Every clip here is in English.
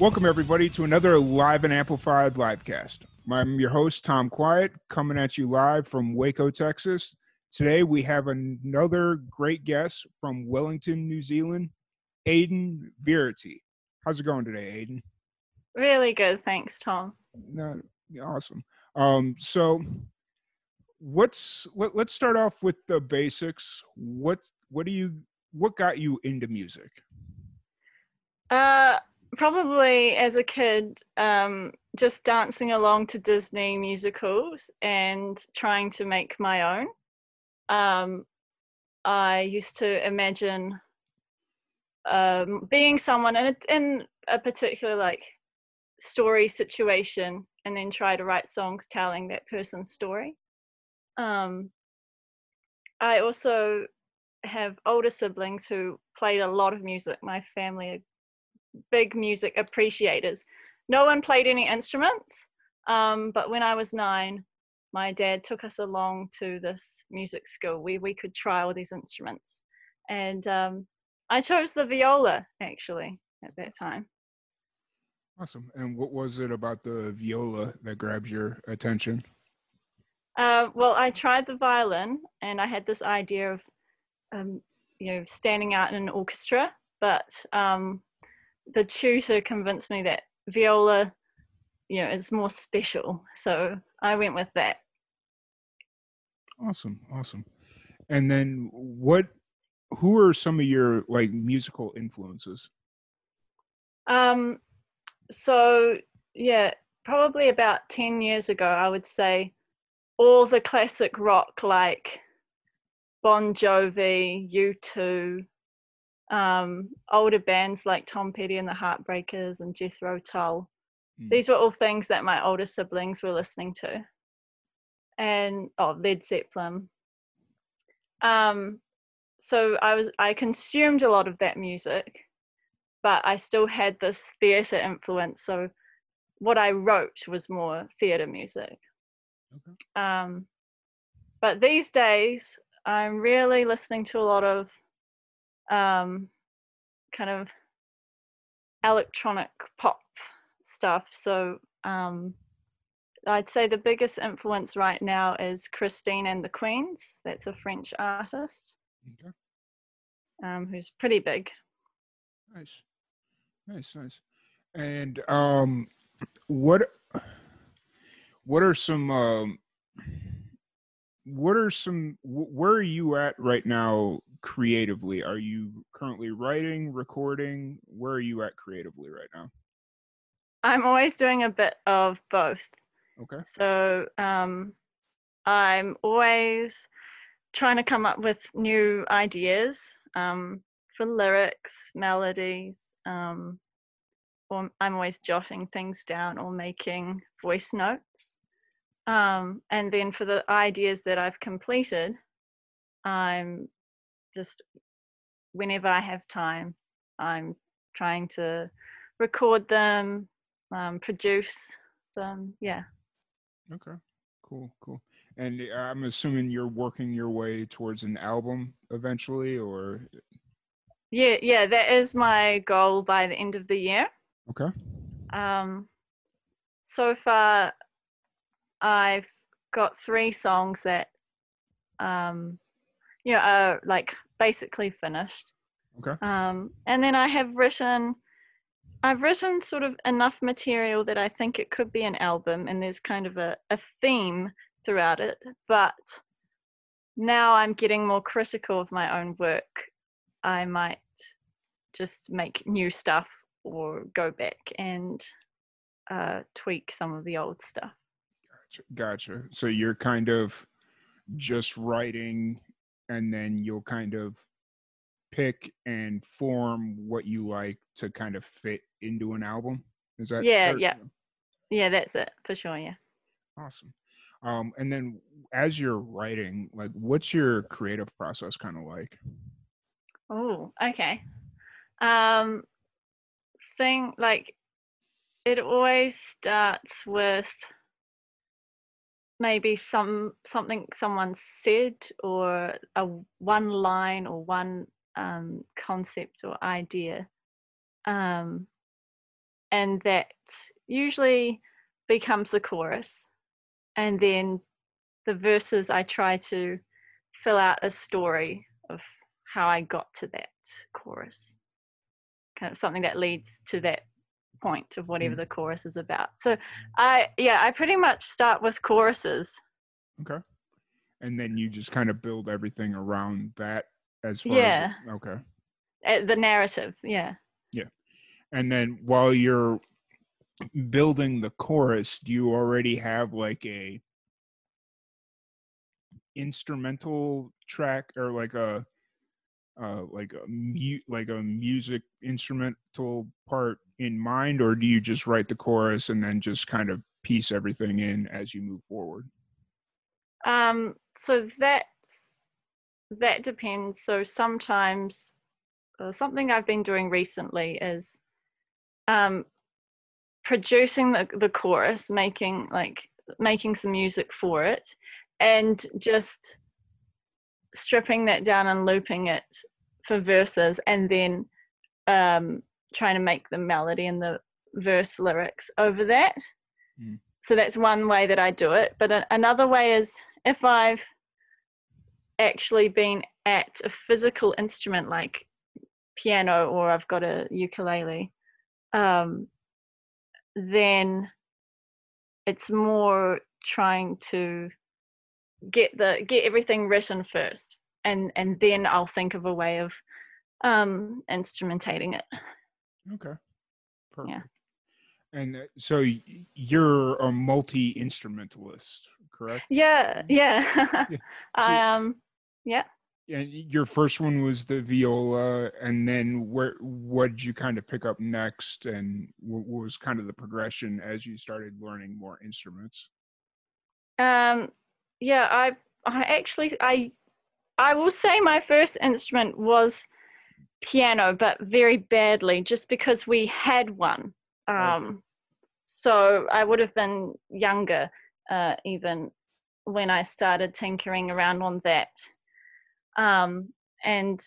Welcome, everybody, to another live and amplified livecast. I'm your host, Tom Quiet, coming at you live from Waco, Texas. Today, we have another great guest from Wellington, New Zealand, Aidan Verity. How's it going today, Aidan? Really good, thanks, Tom. No, awesome. Um, so, what's let, let's start off with the basics. What what do you what got you into music? Uh, probably as a kid, um, just dancing along to Disney musicals and trying to make my own. Um, I used to imagine um, being someone in a, in a particular like story situation, and then try to write songs telling that person's story. Um, I also have older siblings who played a lot of music. My family are big music appreciators. No one played any instruments, um, but when I was nine, my dad took us along to this music school where we could try all these instruments. And um, I chose the viola actually at that time. Awesome. And what was it about the viola that grabs your attention? Uh, well, I tried the violin and I had this idea of, um, you know, standing out in an orchestra, but um, the tutor convinced me that viola, you know, is more special. So I went with that. Awesome, awesome. And then what who are some of your like musical influences? Um so yeah, probably about 10 years ago I would say all the classic rock like Bon Jovi, U2, um, older bands like Tom Petty and the Heartbreakers and Jethro Tull. Mm. These were all things that my older siblings were listening to. And oh, Led Zeppelin. Um, so I was I consumed a lot of that music, but I still had this theatre influence. So what I wrote was more theatre music. Okay. Um, but these days, I'm really listening to a lot of um, kind of electronic pop stuff. So um, I'd say the biggest influence right now is Christine and the Queens. That's a French artist okay. um, who's pretty big. Nice, nice, nice. And um, what what are some um, what are some where are you at right now creatively? Are you currently writing recording? Where are you at creatively right now? I'm always doing a bit of both. Okay. So um i'm always trying to come up with new ideas um for lyrics melodies um or i'm always jotting things down or making voice notes. Um, and then for the ideas that I've completed, I'm just whenever I have time, I'm trying to record them, um, produce them. Yeah. Okay. Cool. Cool. And uh, I'm assuming you're working your way towards an album eventually, or? Yeah, yeah, that is my goal by the end of the year. Okay. Um, so far, I've got three songs that um you know are like basically finished. Okay. Um and then I have written I've written sort of enough material that I think it could be an album and there's kind of a, a theme throughout it, but now I'm getting more critical of my own work. I might just make new stuff or go back and uh, tweak some of the old stuff. Gotcha. Gotcha. So you're kind of just writing and then you'll kind of pick and form what you like to kind of fit into an album. Is that Yeah, fair? yeah. Yeah, that's it for sure. Yeah. Awesome. Um, and then as you're writing, like, what's your creative process kind of like? Oh, okay. Um, thing like it always starts with maybe some something someone said or a one line or one um, concept or idea, um, and that usually becomes the chorus, and then the verses I try to fill out a story of how I got to that chorus. Kind of something that leads to that point of whatever Mm. the chorus is about. So I yeah, I pretty much start with choruses. Okay. And then you just kind of build everything around that as far Yeah. as okay. Uh, the narrative, yeah. Yeah. And then while you're building the chorus, do you already have like a instrumental track or like a uh like a mute like a music instrumental part in mind or do you just write the chorus and then just kind of piece everything in as you move forward? Um so that's that depends. So sometimes uh, something I've been doing recently is um producing the, the chorus, making like making some music for it and just stripping that down and looping it for verses and then um, trying to make the melody and the verse lyrics over that. Mm. So that's one way that I do it. But a- another way is if I've actually been at a physical instrument like piano or I've got a ukulele, um, then it's more trying to get the get everything written first and and then i'll think of a way of um instrumentating it Okay. Perfect. Yeah. And uh, so you're a multi instrumentalist, correct? yeah yeah Yeah. i um yeah And your first one was the viola, and then where what did you kind of pick up next, and what was kind of the progression as you started learning more instruments? um yeah i i actually i i will say my first instrument was piano but very badly just because we had one. Um so i would have been younger uh even when i started tinkering around on that. Um and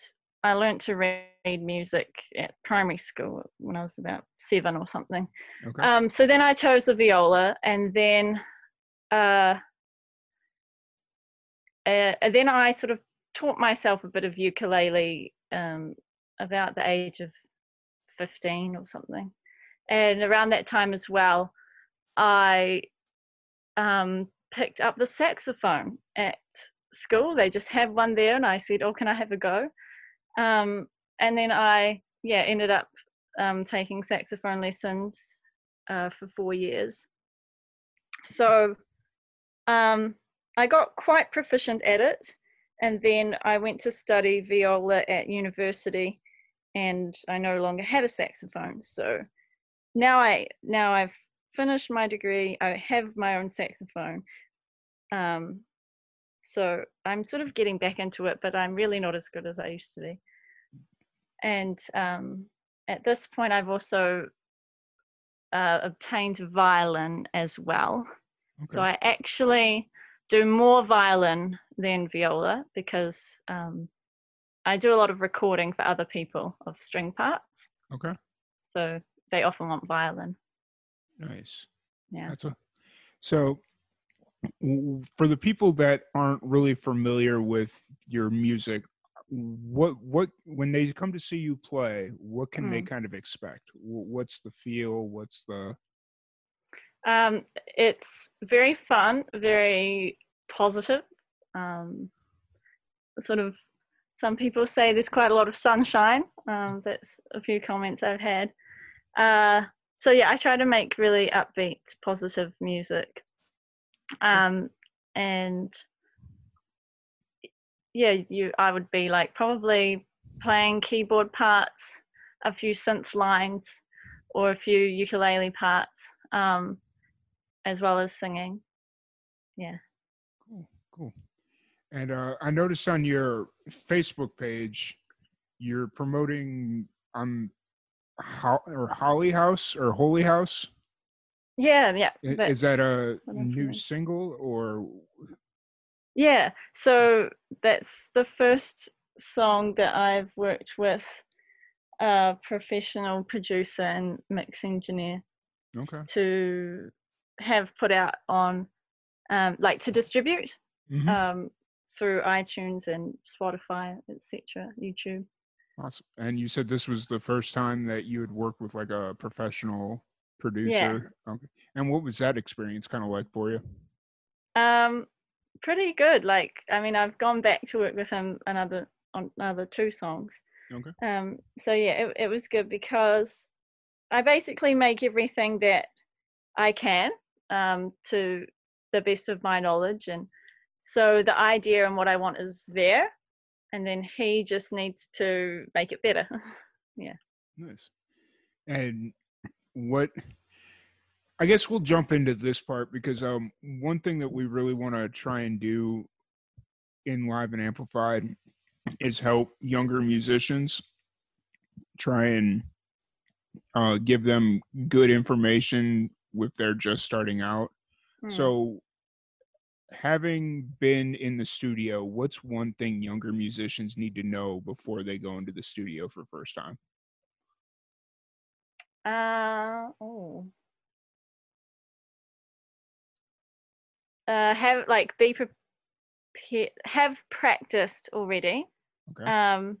i learned to read music at primary school when i was about seven or something. Okay. um, so then I chose the viola, and then, uh, uh, and then I sort of taught myself a bit of ukulele um, about the age of fifteen or something, and around that time as well, I um, picked up the saxophone at school. They just had one there, and I said, "Oh, can I have a go?" Um, and then I, yeah, ended up um, taking saxophone lessons uh, for four years. So um, I got quite proficient at it, and then I went to study viola at university, and I no longer had a saxophone. So now I now I've finished my degree. I have my own saxophone. Um, so I'm sort of getting back into it, but I'm really not as good as I used to be. And um, at this point, I've also uh, obtained violin as well. So I actually do more violin than viola because um, I do a lot of recording for other people of string parts. okay. So they often want violin. Nice. Yeah. That's a, so for the people that aren't really familiar with your music, what what when they come to see you play, what can they Mm. kind of expect? What's the feel? What's the Um, it's very fun, very positive. Um, sort of, some people say there's quite a lot of sunshine. Um, that's a few comments I've had. Uh, so yeah, I try to make really upbeat, positive music. Um, and yeah, you, I would be like probably playing keyboard parts, a few synth lines, or a few ukulele parts, um, as well as singing. Yeah. Cool, cool. And uh, I noticed on your Facebook page, you're promoting um, Ho- or Holly House or Holy House. Yeah, yeah. Is that a new single or? Yeah, so that's the first song that I've worked with a professional producer and mix engineer Okay. to have put out on, um, like to distribute Mhm. um, through iTunes and Spotify, etc., YouTube. Awesome. And you said this was the first time that you had worked with like a professional producer. Okay. And what was that experience kind of like for you? Um, pretty good. Like, I mean, I've gone back to work with him another on another two songs. Okay. Um, so yeah, it, it was good because I basically make everything that I can um, to the best of my knowledge, and so the idea and what I want is there, and then he just needs to make it better. Yeah. Nice. And what I guess we'll jump into this part because um one thing that we really want to try and do in live and amplified is help younger musicians try and uh give them good information if they're just starting out. Hmm. So having been in the studio, what's one thing younger musicians need to know before they go into the studio for first time? Uh oh. Uh, have like be prepared. Have practiced already. Okay. Um,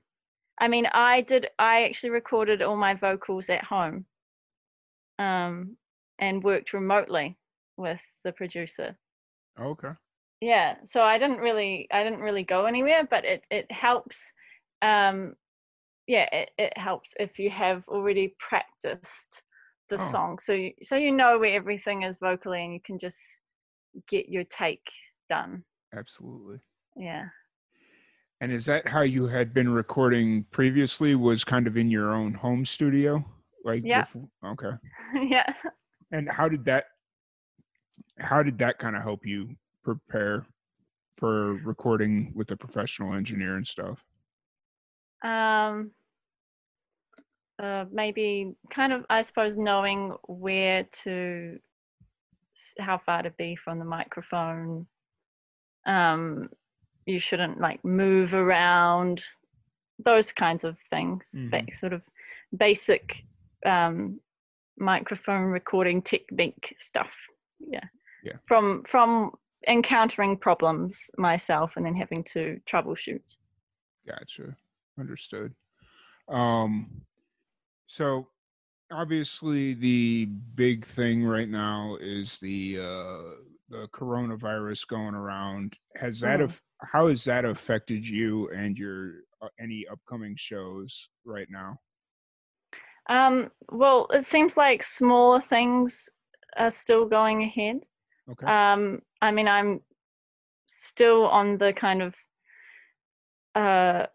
I mean, I did. I actually recorded all my vocals at home. Um, and worked remotely with the producer. okay. Yeah, so I didn't really, I didn't really go anywhere, but it it helps. Um, yeah, it, it helps if you have already practiced the Oh. song, so you, so you know where everything is vocally, and you can just get your take done. Absolutely. Yeah. And is that how you had been recording previously? Was kind of in your own home studio, like Yeah. befo- okay. yeah. And how did that? How did that kind of help you prepare for recording with a professional engineer and stuff? Um, uh, maybe kind of, I suppose, knowing where to, how far to be from the microphone. Um, you shouldn't like move around, those kinds of things. Mhm. sort of basic um, microphone recording technique stuff. Yeah. Yeah. From from encountering problems myself and then having to troubleshoot. Gotcha. Understood. Um, so obviously the big thing right now is the uh, the coronavirus going around. Has that Mhm. aff- how has that affected you and your uh, any upcoming shows right now? Um, well, it seems like smaller things are still going ahead. Okay. Um, I mean, I'm still on the kind of uh,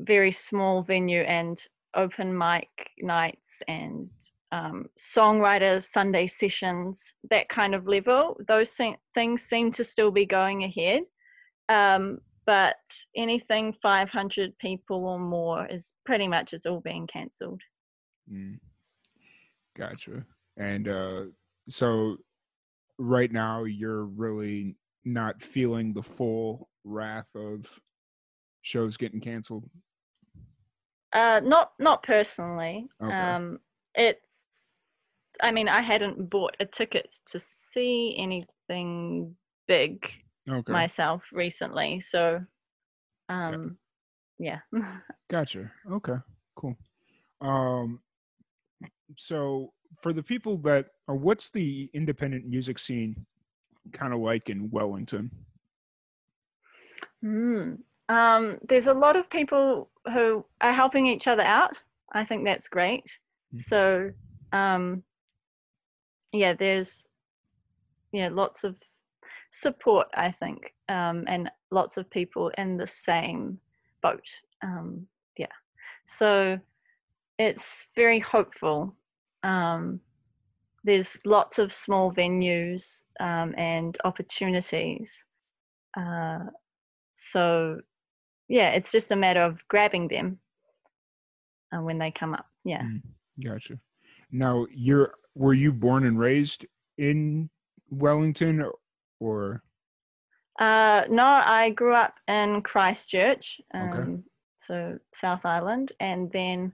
very small venue and open mic nights and um, songwriters, Sunday sessions, that kind of level. Those se- things seem to still be going ahead. Um, but anything 500 people or more is pretty much is all being cancelled. Mm. Gotcha. And uh, so right now you're really not feeling the full wrath of shows getting canceled. Uh, not not personally. Okay. Um, it's. I mean, I hadn't bought a ticket to see anything big Okay. myself recently, so um, yeah. Gotcha. Okay. Cool. Um, so for the people that are, what's the independent music scene kind of like in Wellington? Mm. Um, there's a lot of people who are helping each other out. I think that's great. Mhm. So, um, yeah, there's yeah lots of support. I think, um, and lots of people in the same boat. Um, yeah. So it's very hopeful. Um, there's lots of small venues um, and opportunities. Uh, so yeah, it's just a matter of grabbing them uh, when they come up. Yeah. Mm, gotcha. Now, you're were you born and raised in Wellington or? Uh, no, I grew up in Christchurch, um, Okay. so South Island, and then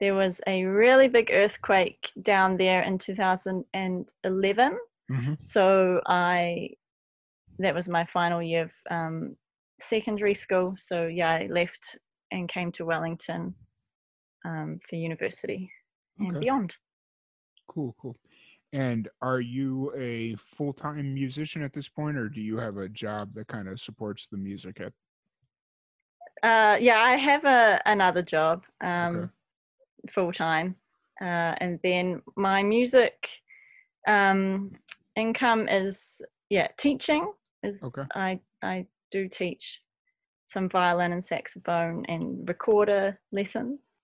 there was a really big earthquake down there in 2011. Mhm. So I, that was my final year of um, secondary school. So yeah, I left and came to Wellington um, for university and beyond. Cool, cool. And are you a full time musician at this point, or do you have a job that kind of supports the music at? Uh, yeah, I have a another job, um, Okay. full time, uh, and then my music um, income is yeah teaching. Is Okay. I I do teach some violin and saxophone and recorder lessons.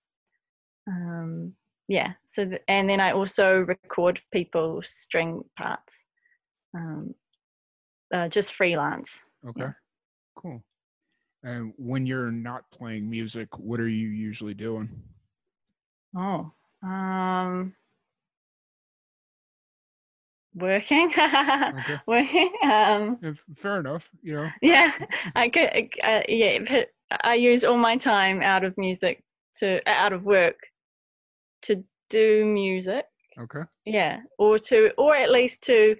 Um, yeah, so th- and then I also record people's string parts, um, uh, just freelance. Okay. Cool. And when you're not playing music, what are you usually doing? Oh, um, working, Okay. working. Um, fair enough. You know. yeah, I could. Uh, yeah, but I use all my time out of music to out of work to do music. Okay. Yeah, or to, or at least to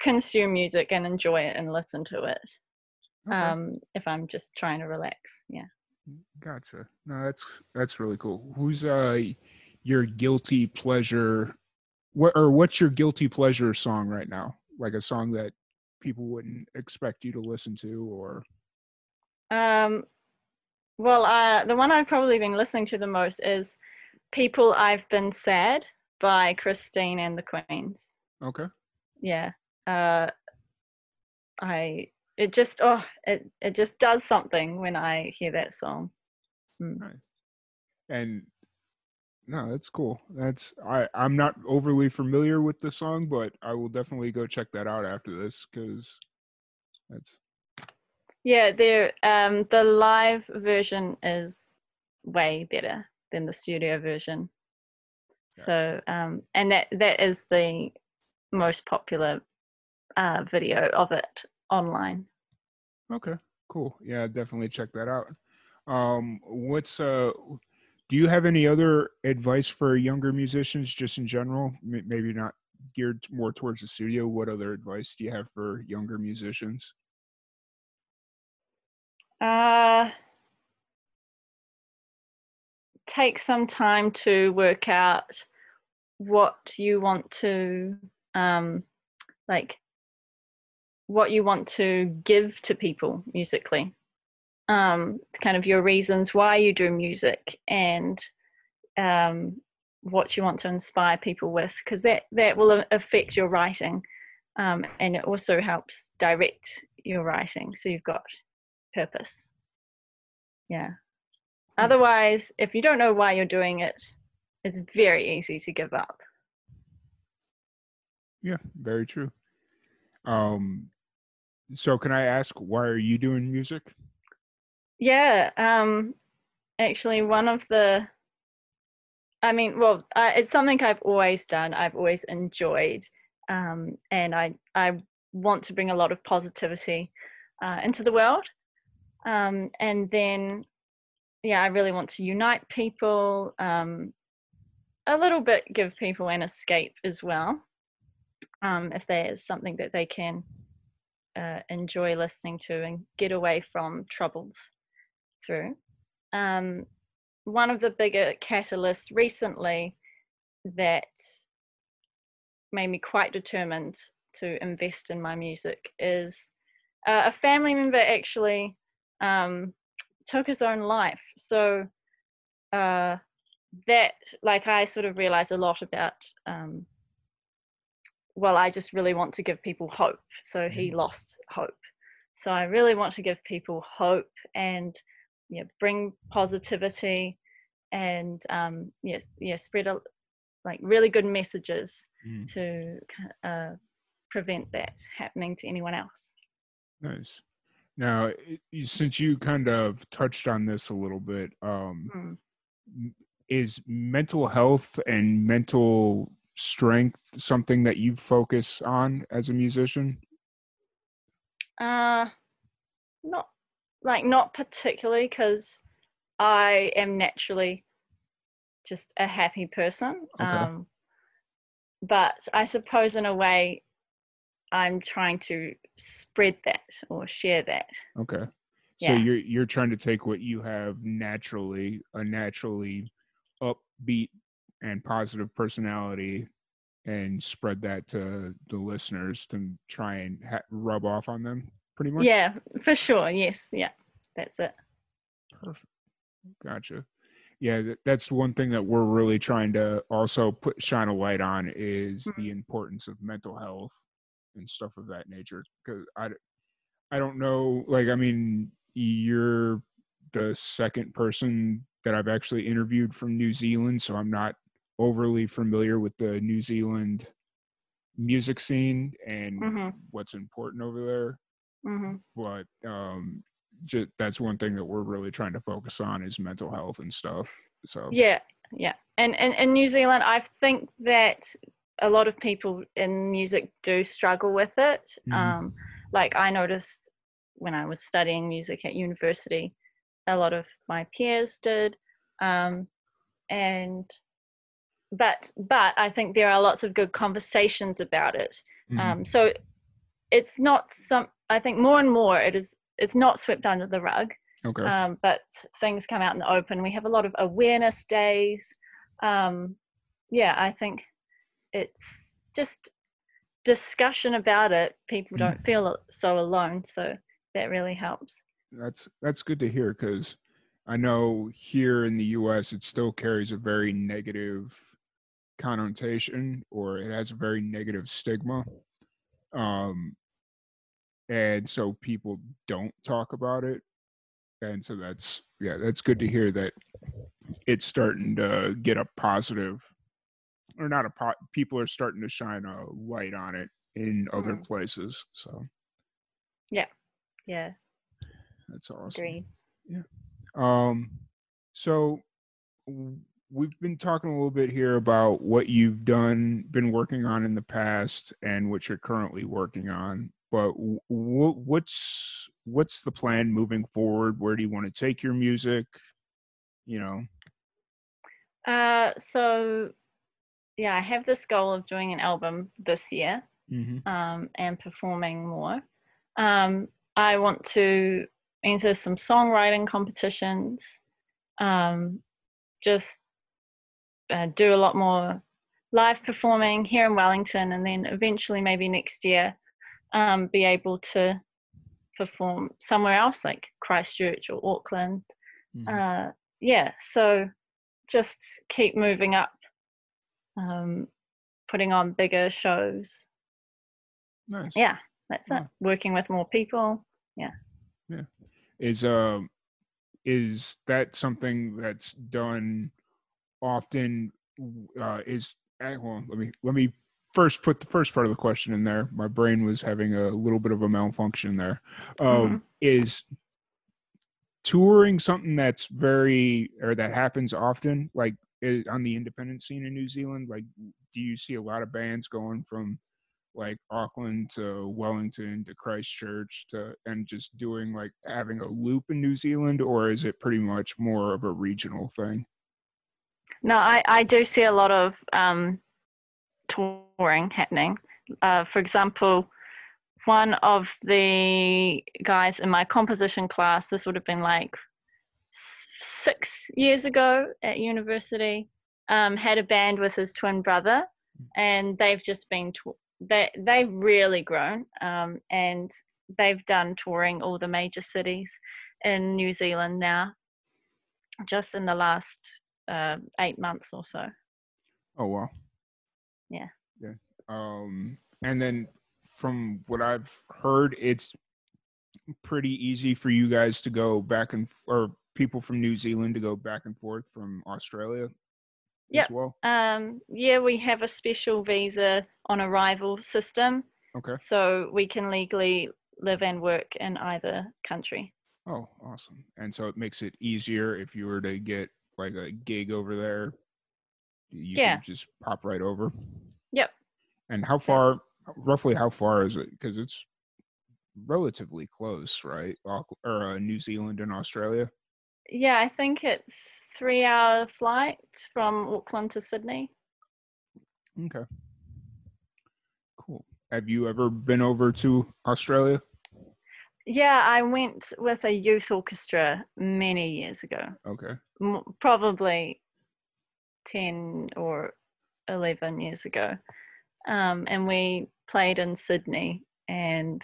consume music and enjoy it and listen to it. okay. Um, if I'm just trying to relax. Yeah. Gotcha. No, that's that's really cool. Who's uh your guilty pleasure? What or what's your guilty pleasure song right now? Like a song that people wouldn't expect you to listen to, or Um, well, uh, the one I've probably been listening to the most is "People I've Been Sad" by Christine and the Queens. okay, Yeah, uh, I it just oh it it just does something when I hear that song. Nice. And no, that's cool. That's I I'm not overly familiar with the song, but I will definitely go check that out after this because that's Yeah, there um the live version is way better than the studio version. So um and that that is the most popular uh video of it online. Okay, cool. Yeah, definitely check that out. Um, what's uh, do you have any other advice for younger musicians, just in general? M- maybe not geared more towards the studio. What other advice do you have for younger musicians? Uh take some time to work out what you want to um like what you want to give to people musically. Um kind of your reasons why you do music and um what you want to inspire people with because that that will affect your writing um and it also helps direct your writing so you've got purpose. Yeah otherwise if you don't know why you're doing it it's very easy to give up Yeah, very true. Um, so can I ask why are you doing music? Yeah, um, actually, one of the, I mean, well, uh, it's something I've always done. I've always enjoyed, um, and I I want to bring a lot of positivity uh, into the world. Um, and then, yeah, I really want to unite people, um, a little bit give people an escape as well, um, if there is something that they can uh, enjoy listening to and get away from troubles through. Um, one of the bigger catalysts recently that made me quite determined to invest in my music is uh, a family member actually um, took his own life. So uh, that, like, I sort of realized a lot about. Um, well, I just really want to give people hope. So he Mhm. lost hope. So I really want to give people hope and yeah, bring positivity and um, yeah, yeah, spread a, like really good messages Mm, to uh, prevent that happening to anyone else. nice. Now, since you kind of touched on this a little bit, um, Mm. is mental health and mental strength something that you focus on as a musician? Uh, not like not particularly because I am naturally just a happy person. Okay. Um, but I suppose in a way, I'm trying to spread that or share that. Okay. So Yeah. you're you're trying to take what you have naturally, a naturally upbeat and positive personality, and spread that to the listeners to try and ha- rub off on them, pretty much. Yeah, for sure. Yes. Yeah, that's it. Perfect. Gotcha. Yeah, th- that's one thing that we're really trying to also put shine a light on is Mhm. the importance of mental health and stuff of that nature. Because I, I don't know. Like, I mean, you're the second person that I've actually interviewed from New Zealand, so I'm not overly familiar with the New Zealand music scene and Mhm. what's important over there hmm but um ju- that's one thing that we're really trying to focus on is mental health and stuff so Yeah, yeah. And, and in New Zealand, I think that a lot of people in music do struggle with it. Mhm. Um, like I noticed when I was studying music at university, a lot of my peers did. Um, and but but I think there are lots of good conversations about it. Mhm. Um, so it's not some. I think more and more it is. It's not swept under the rug okay um, but things come out in the open. We have a lot of awareness days. Um, yeah, I think it's just discussion about it. People Mm. don't feel so alone, so that really helps. that's that's good to hear because i know here in the us it still carries a very negative connotation or it has a very negative stigma um and so people don't talk about it and so that's yeah that's good to hear that it's starting to get a positive or not a po- people are starting to shine a light on it in other Mhm. places so Yeah, yeah that's awesome agree. um, so we've been talking a little bit here about what you've done, been working on in the past, and what you're currently working on. But w- what's what's the plan moving forward? Where do you want to take your music? You know. Uh, so yeah, I have this goal of doing an album this year Mm-hmm. um, and performing more. Um, I want to enter some songwriting competitions, um, just uh, do a lot more live performing here in Wellington, and then eventually, maybe next year, um, be able to perform somewhere else like Christchurch or Auckland. Uh, yeah, so just keep moving up, um, putting on bigger shows. nice. Yeah, that's it. Working with more people. Yeah. Yeah. Is um is that something that's done often uh is eh, well let me let me first put the first part of the question in there my brain was having a little bit of a malfunction there um is touring something that's very or that happens often like on the independent scene in new zealand like do you see a lot of bands going from like Auckland to Wellington to Christchurch to and just doing like having a loop in New Zealand or is it pretty much more of a regional thing? No, I, I do see a lot of um, touring happening. Uh, for example, one of the guys in my composition class, this would have been like six years ago at university, um, had a band with his twin brother, and they've just been tou- they they've really grown, um, and they've done touring all the major cities in New Zealand now, just in the last uh, eight months or so. Oh wow. Yeah. Yeah. Um and then from what I've heard it's pretty easy for you guys to go back and or people from New Zealand to go back and forth from Australia Yep. as well? Um, yeah, we have a special visa on arrival system, Okay. so we can legally live and work in either country. Oh, awesome. And so it makes it easier if you were to get like a gig over there. You Yeah. can just pop right over. Yep. And how far, roughly, how far is it? Because it's relatively close, right? Or uh, New Zealand and Australia. Yeah, I think it's three hour flight from Auckland to Sydney. Okay. Cool. Have you ever been over to Australia? Yeah, I went with a youth orchestra many years ago, Okay. m- probably 10 or 11 years ago. Um, and we played in Sydney and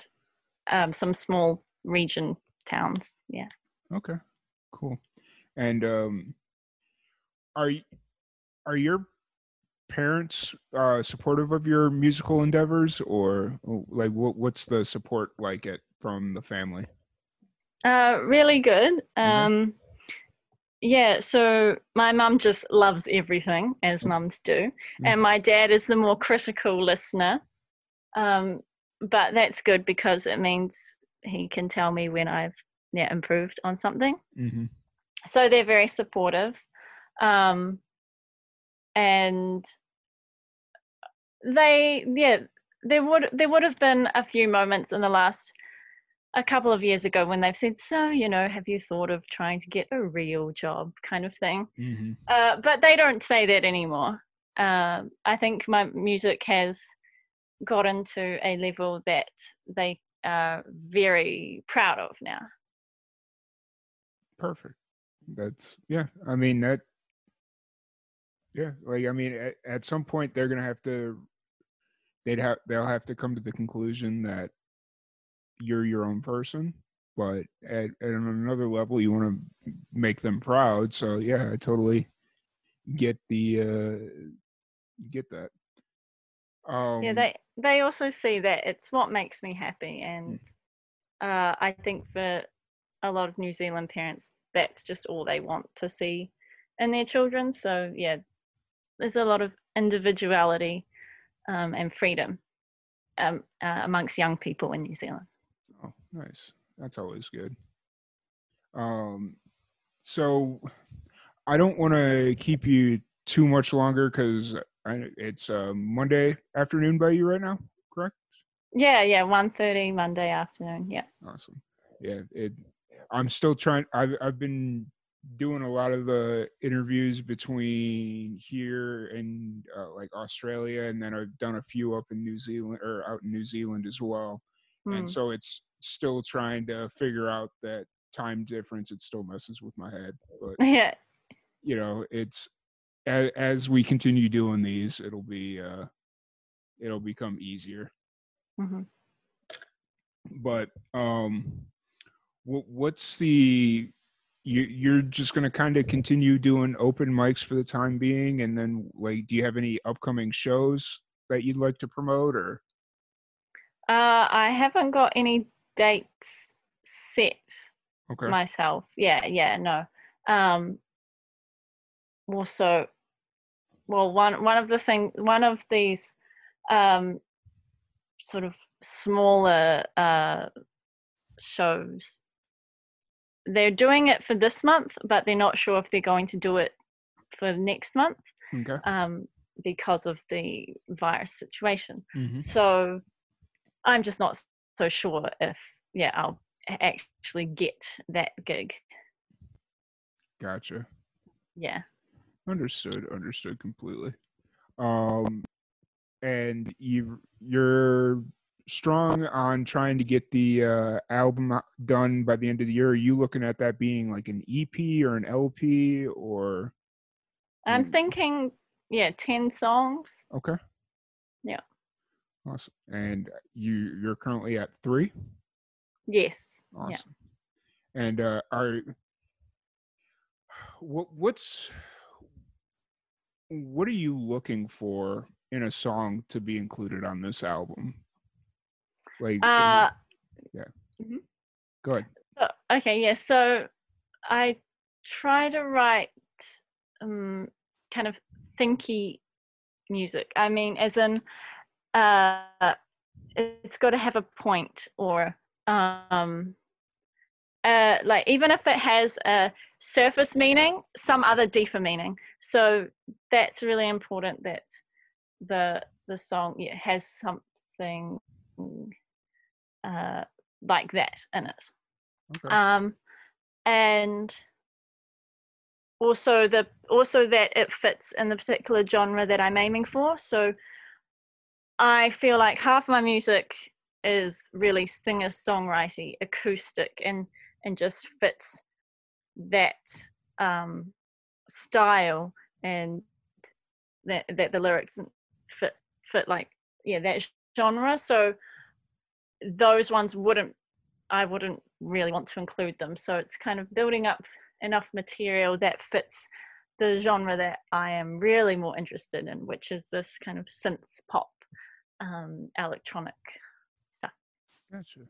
um, some small region towns. Yeah. Okay. Cool. And um are are your parents uh supportive of your musical endeavors or oh, like what what's the support like at from the family? Uh, really good. Mhm. Um, yeah, so my mum just loves everything, as Mm. mums do, and my dad is the more critical listener. Um, but that's good because it means he can tell me when I've yeah improved on something. Mm-hmm. So they're very supportive, um, and they yeah there would there would have been a few moments in the last a couple of years ago when they've said so you know have you thought of trying to get a real job kind of thing Mm-hmm. uh, but they don't say that anymore um, i think my music has gotten to a level that they are very proud of now Perfect. That's yeah. I mean that. Yeah, like I mean, at, at some point they're gonna have to. They'd have they'll have to come to the conclusion that you're your own person, but at, at another level you want to make them proud. So yeah, I totally get the uh you get that. Um, yeah they they also see that it's what makes me happy and uh, i think for a lot of new zealand parents that's just all they want to see in their children so yeah there's a lot of individuality um, and freedom um, uh, amongst young people in new zealand Oh, nice. That's always good. Um, so I don't want to keep you too much longer because it's uh, Monday afternoon by you right now, correct? yeah yeah 1.30 monday afternoon yeah Awesome. Yeah, it. I'm still trying. I've I've been doing a lot of the interviews between here and uh, like Australia, and then I've done a few up in New Zealand or out in New Zealand as well. Mm. and so it's still trying to figure out that time difference it still messes with my head but yeah you know it's as, as we continue doing these it'll be uh it'll become easier hmm but um what's the you, you're just going to kind of continue doing open mics for the time being and then like do you have any upcoming shows that you'd like to promote or uh, i haven't got any dates set okay myself. Yeah, yeah, no. Um also well one one of the thing one of these um sort of smaller uh shows they're doing it for this month but they're not sure if they're going to do it for next month okay um because of the virus situation Mhm. so i'm just not so sure if yeah i'll actually get that gig gotcha yeah Understood. Understood completely. Um, and you you're strong on trying to get the uh, album done by the end of the year. Are you looking at that being like an EP or an LP or i'm Mm. thinking yeah 10 songs okay? Yeah. Awesome. And you you're currently at three. yes yeah Awesome. And uh, are what what's what are you looking for in a song to be included on this album? Like, uh go ahead. so- okay yeah so i try to write um, kind of thinky music. I mean, as in, uh, it's got to have a point or um, uh, like even if it has a surface meaning, some other deeper meaning. So that's really important that the the song yeah, has something uh, like that in it. Okay. Um, and also the also that it fits in the particular genre that I'm aiming for. So I feel like half my music is really singer songwriting, acoustic, and and just fits that um, style and that that the lyrics fit fit like yeah that genre. So those ones wouldn't I wouldn't really want to include them. So it's kind of building up enough material that fits the genre that I am really more interested in, which is this kind of synth pop, um, electronic stuff. Gotcha.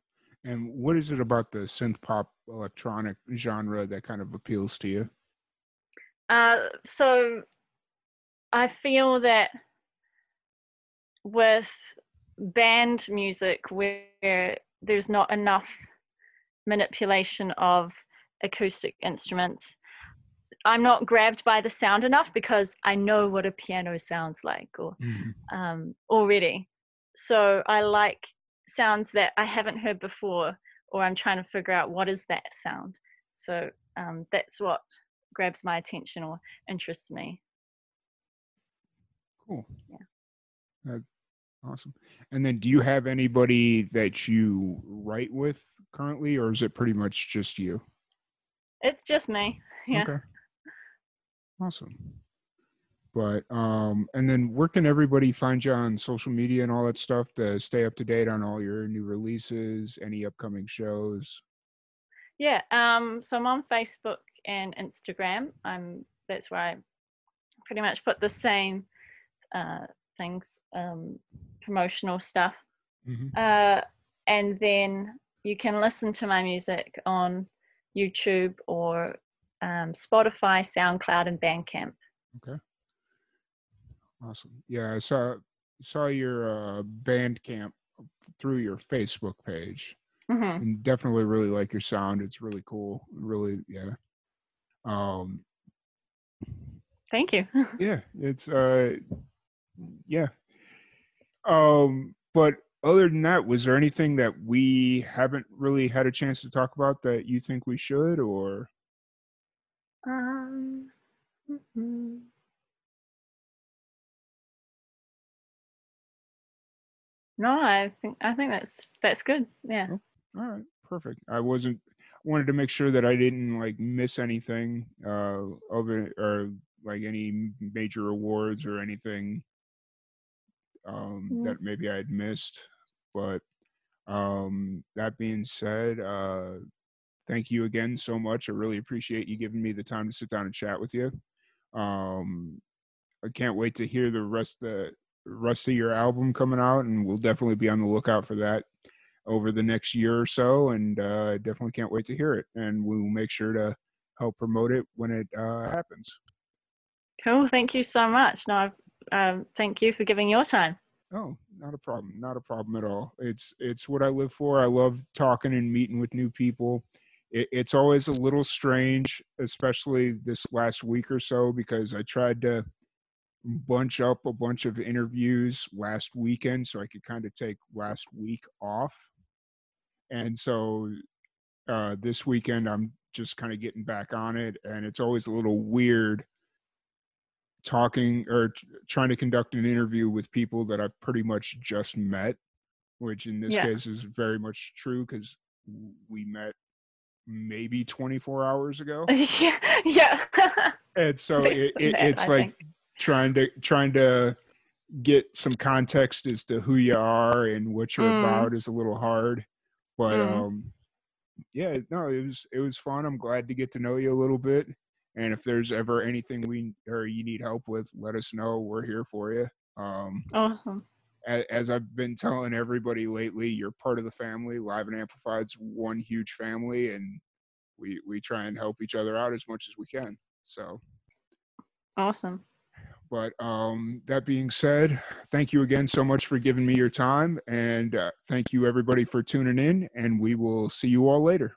And what is it about the synth pop electronic genre that kind of appeals to you? Uh, so I feel that with band music where there's not enough manipulation of acoustic instruments. I'm not grabbed by the sound enough because I know what a piano sounds like or mm. um, already. So I like sounds that I haven't heard before, or I'm trying to figure out what is that sound. So um, that's what grabs my attention or interests me. Cool. Yeah. Awesome. And then, do you have anybody that you write with currently, or is it pretty much just you? It's just me. Yeah. Okay. Awesome. But um, and then where can everybody find you on social media and all that stuff to stay up to date on all your new releases, any upcoming shows? Yeah, um, so I'm on Facebook and Instagram. I'm that's where I pretty much put the same uh, things, um, promotional stuff. Mm-hmm. Uh, and then you can listen to my music on YouTube or um, Spotify, SoundCloud, and Bandcamp. Okay. Awesome. Yeah, I saw saw your uh, Bandcamp through your Facebook page, mm-hmm. and definitely really like your sound. It's really cool. Really, yeah. Um. Thank you. yeah, it's uh, yeah. Um, but other than that, was there anything that we haven't really had a chance to talk about that you think we should, or? Um. Mm-hmm. No, I think I think that's that's good. Yeah. Oh, all right, perfect. I wasn't wanted to make sure that I didn't like miss anything uh of it or like any major awards or anything um mm-hmm. that maybe I had missed. But um that being said, uh thank you again so much. I really appreciate you giving me the time to sit down and chat with you. Um I can't wait to hear the rest of the rest of your album coming out, and we'll definitely be on the lookout for that over the next year or so. And uh, definitely can't wait to hear it. And we will make sure to help promote it when it uh, happens. Cool. Thank you so much. No, um, thank you for giving your time. Oh, not a problem. Not a problem at all. It's it's what I live for. I love talking and meeting with new people. It, it's always a little strange, especially this last week or so, because I tried to bunch up a bunch of interviews last weekend so I could kind of take last week off. And so uh, this weekend, I'm just kind of getting back on it. And it's always a little weird talking or t- trying to conduct an interview with people that I've pretty much just met, which in this yeah. case is very much true because we met maybe 24 hours ago. yeah. Yeah. and so it, it, it's I like, think trying to trying to get some context as to who you are and what you're mm. about is a little hard but mm. um yeah no it was it was fun i'm glad to get to know you a little bit and if there's ever anything we or you need help with let us know we're here for you um awesome. as, as i've been telling everybody lately you're part of the family live and amplified's one huge family and we we try and help each other out as much as we can. So awesome. But um, that being said, thank you again so much for giving me your time, and uh, thank you everybody for tuning in. And we will see you all later.